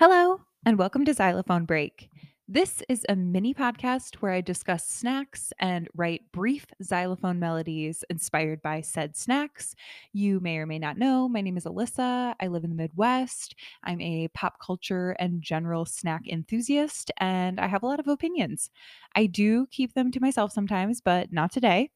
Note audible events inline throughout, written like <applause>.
Hello, and welcome to Xylophone Break. This is a mini podcast where I discuss snacks and write brief xylophone melodies inspired by said snacks. You may or may not know, my name is Alyssa. I live in the Midwest. I'm a pop culture and general snack enthusiast, and I have a lot of opinions. I do keep them to myself sometimes, but not today.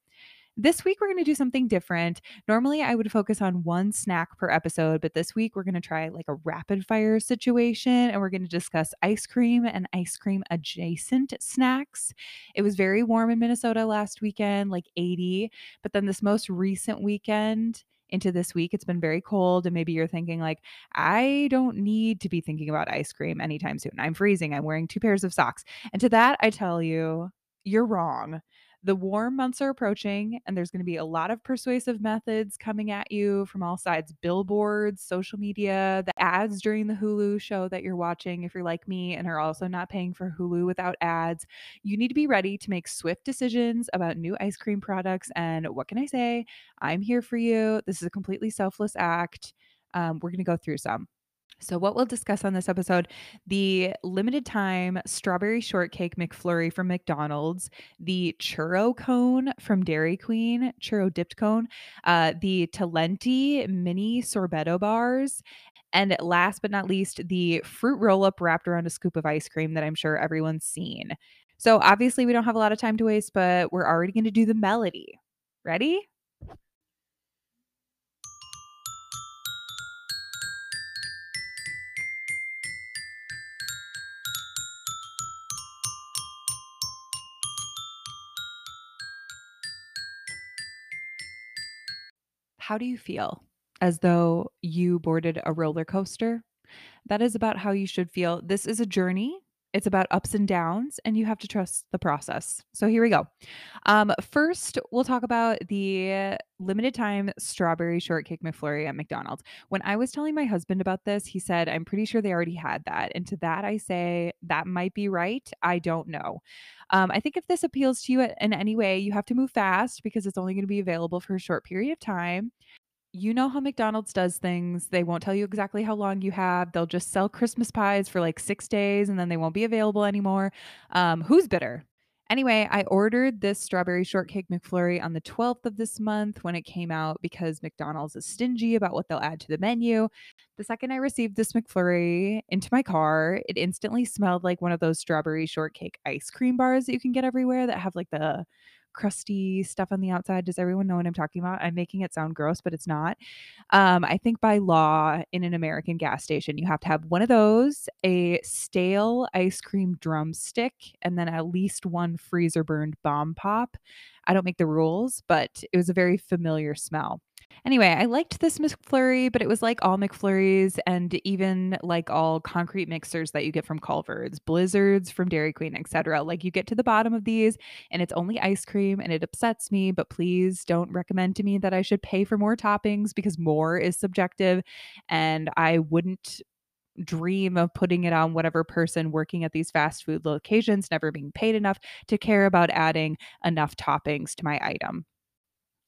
This week, we're going to do something different. Normally, I would focus on one snack per episode, but this week, we're going to try like a rapid fire situation and we're going to discuss ice cream and ice cream adjacent snacks. It was very warm in Minnesota last weekend, like 80, but then this most recent weekend, into this week it's been very cold and maybe you're thinking like I don't need to be thinking about ice cream anytime soon. I'm freezing. I'm wearing two pairs of socks. And to that I tell you, you're wrong the warm months are approaching and there's going to be a lot of persuasive methods coming at you from all sides billboards social media the ads during the hulu show that you're watching if you're like me and are also not paying for hulu without ads. You need to be ready to make swift decisions about new ice cream products and what can i say? I'm here for you. This is a completely selfless act. Um, we're going to go through some so, what we'll discuss on this episode the limited time strawberry shortcake McFlurry from McDonald's, the churro cone from Dairy Queen, churro dipped cone, uh, the Talenti mini sorbetto bars, and last but not least, the fruit roll up wrapped around a scoop of ice cream that I'm sure everyone's seen. So, obviously, we don't have a lot of time to waste, but we're already going to do the melody. Ready? How do you feel? As though you boarded a roller coaster? That is about how you should feel. This is a journey. It's about ups and downs, and you have to trust the process. So here we go. Um, first, we'll talk about the limited time strawberry shortcake McFlurry at McDonald's. When I was telling my husband about this, he said, I'm pretty sure they already had that. And to that, I say, that might be right. I don't know. Um, I think if this appeals to you in any way, you have to move fast because it's only going to be available for a short period of time you know how McDonald's does things. They won't tell you exactly how long you have. They'll just sell Christmas pies for like six days and then they won't be available anymore. Um, who's bitter? Anyway, I ordered this strawberry shortcake McFlurry on the 12th of this month when it came out because McDonald's is stingy about what they'll add to the menu. The second I received this McFlurry into my car, it instantly smelled like one of those strawberry shortcake ice cream bars that you can get everywhere that have like the crusty stuff on the outside. Does everyone know what I'm talking about? I'm making it sound gross, but it's not. Um, I think by law in an American gas station, you have to have one of those, a stale ice cream drumstick, and then at least one freezer burned bomb pop. I don't make the rules, but it was a very familiar smell. Anyway, I liked this McFlurry, but it was like all McFlurries and even like all concrete mixers that you get from Culver's, Blizzards from Dairy Queen, etc. Like you get to the bottom of these and it's only ice cream and it upsets me, but please don't recommend to me that I should pay for more toppings because more is subjective and I wouldn't dream of putting it on whatever person working at these fast food locations never being paid enough to care about adding enough toppings to my item.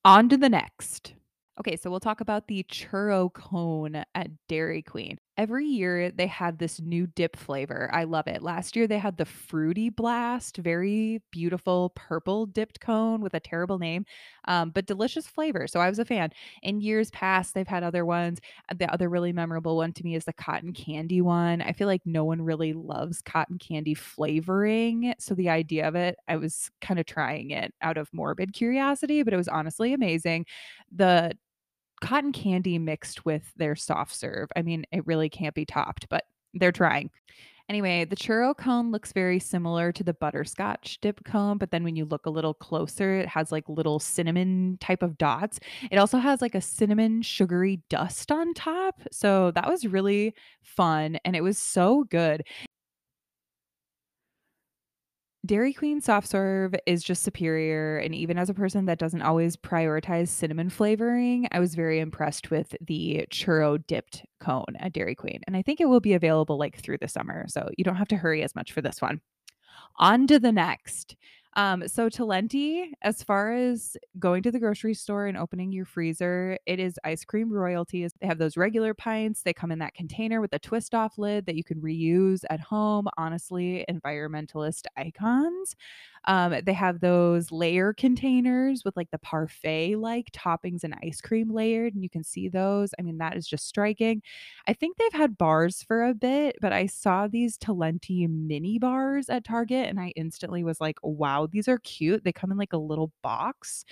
On to the next. Okay, so we'll talk about the churro cone at Dairy Queen. Every year they have this new dip flavor. I love it. Last year they had the Fruity Blast, very beautiful purple dipped cone with a terrible name, um, but delicious flavor. So I was a fan. In years past, they've had other ones. Uh, the other really memorable one to me is the cotton candy one. I feel like no one really loves cotton candy flavoring. So the idea of it, I was kind of trying it out of morbid curiosity, but it was honestly amazing. The cotton candy mixed with their soft serve. I mean, it really can't be topped, but they're trying. Anyway, the churro cone looks very similar to the butterscotch dip cone, but then when you look a little closer, it has like little cinnamon type of dots. It also has like a cinnamon sugary dust on top. So that was really fun and it was so good. Dairy Queen soft serve is just superior. And even as a person that doesn't always prioritize cinnamon flavoring, I was very impressed with the churro dipped cone at Dairy Queen. And I think it will be available like through the summer. So you don't have to hurry as much for this one. On to the next. Um, so Talenti, as far as going to the grocery store and opening your freezer, it is ice cream royalties. They have those regular pints. They come in that container with a twist off lid that you can reuse at home. Honestly, environmentalist icons. Um, they have those layer containers with like the parfait like toppings and ice cream layered, and you can see those. I mean, that is just striking. I think they've had bars for a bit, but I saw these Talenti mini bars at Target and I instantly was like, wow, these are cute. They come in like a little box.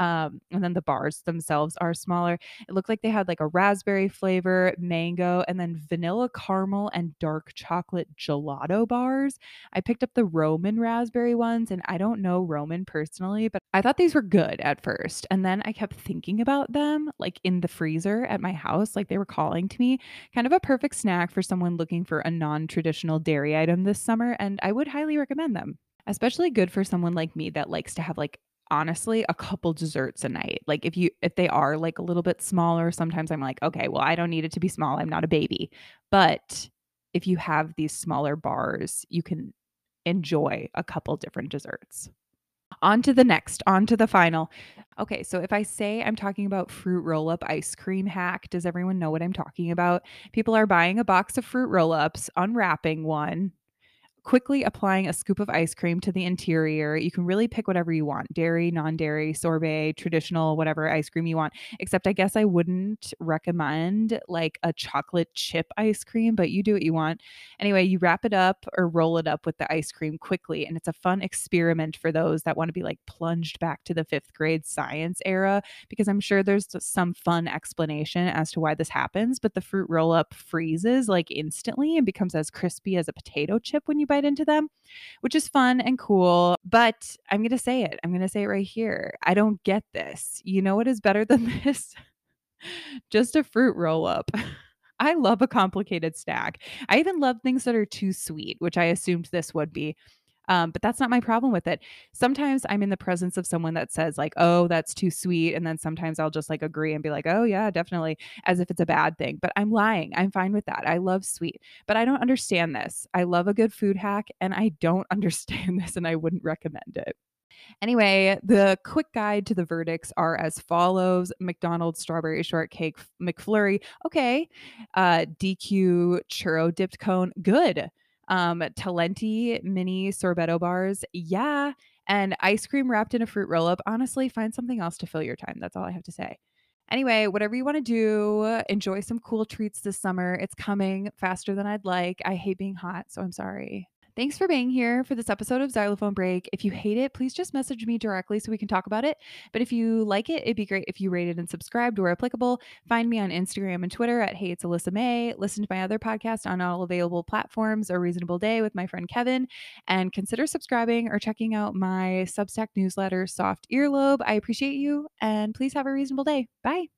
Um, and then the bars themselves are smaller. It looked like they had like a raspberry flavor, mango, and then vanilla caramel and dark chocolate gelato bars. I picked up the Roman raspberry ones, and I don't know Roman personally, but I thought these were good at first. And then I kept thinking about them like in the freezer at my house, like they were calling to me. Kind of a perfect snack for someone looking for a non traditional dairy item this summer, and I would highly recommend them. Especially good for someone like me that likes to have like honestly a couple desserts a night. Like if you if they are like a little bit smaller, sometimes I'm like, okay, well, I don't need it to be small. I'm not a baby. But if you have these smaller bars, you can enjoy a couple different desserts. On to the next, on to the final. Okay, so if I say I'm talking about fruit roll up ice cream hack, does everyone know what I'm talking about? People are buying a box of fruit roll ups, unwrapping one, quickly applying a scoop of ice cream to the interior. You can really pick whatever you want dairy, non dairy, sorbet, traditional, whatever ice cream you want. Except, I guess I wouldn't recommend like a chocolate chip ice cream, but you do what you want. Anyway, you wrap it up or roll it up with the ice cream quickly. And it's a fun experiment for those that want to be like plunged back to the fifth grade science era, because I'm sure there's some fun explanation as to why this happens. But the fruit roll up freezes like instantly and becomes as crispy as a potato chip when you bite into them, which is fun and cool. But I'm going to say it. I'm going to say it right here. I don't get this. You know what is better than <laughs> this? Just a fruit roll up. <laughs> I love a complicated snack. I even love things that are too sweet, which I assumed this would be. Um, but that's not my problem with it. Sometimes I'm in the presence of someone that says, like, oh, that's too sweet. And then sometimes I'll just like agree and be like, oh, yeah, definitely, as if it's a bad thing. But I'm lying. I'm fine with that. I love sweet, but I don't understand this. I love a good food hack and I don't <laughs> understand this and I wouldn't recommend it. Anyway, the quick guide to the verdicts are as follows McDonald's strawberry shortcake McFlurry. Okay. Uh, DQ churro dipped cone. Good. Um, Talenti mini sorbetto bars. Yeah. And ice cream wrapped in a fruit roll up. Honestly, find something else to fill your time. That's all I have to say. Anyway, whatever you want to do, enjoy some cool treats this summer. It's coming faster than I'd like. I hate being hot, so I'm sorry. Thanks for being here for this episode of Xylophone Break. If you hate it, please just message me directly so we can talk about it. But if you like it, it'd be great if you rated and subscribed where applicable. Find me on Instagram and Twitter at Hey It's Alyssa May. Listen to my other podcast on all available platforms, A Reasonable Day with my friend Kevin. And consider subscribing or checking out my Substack newsletter, Soft Earlobe. I appreciate you and please have a reasonable day. Bye.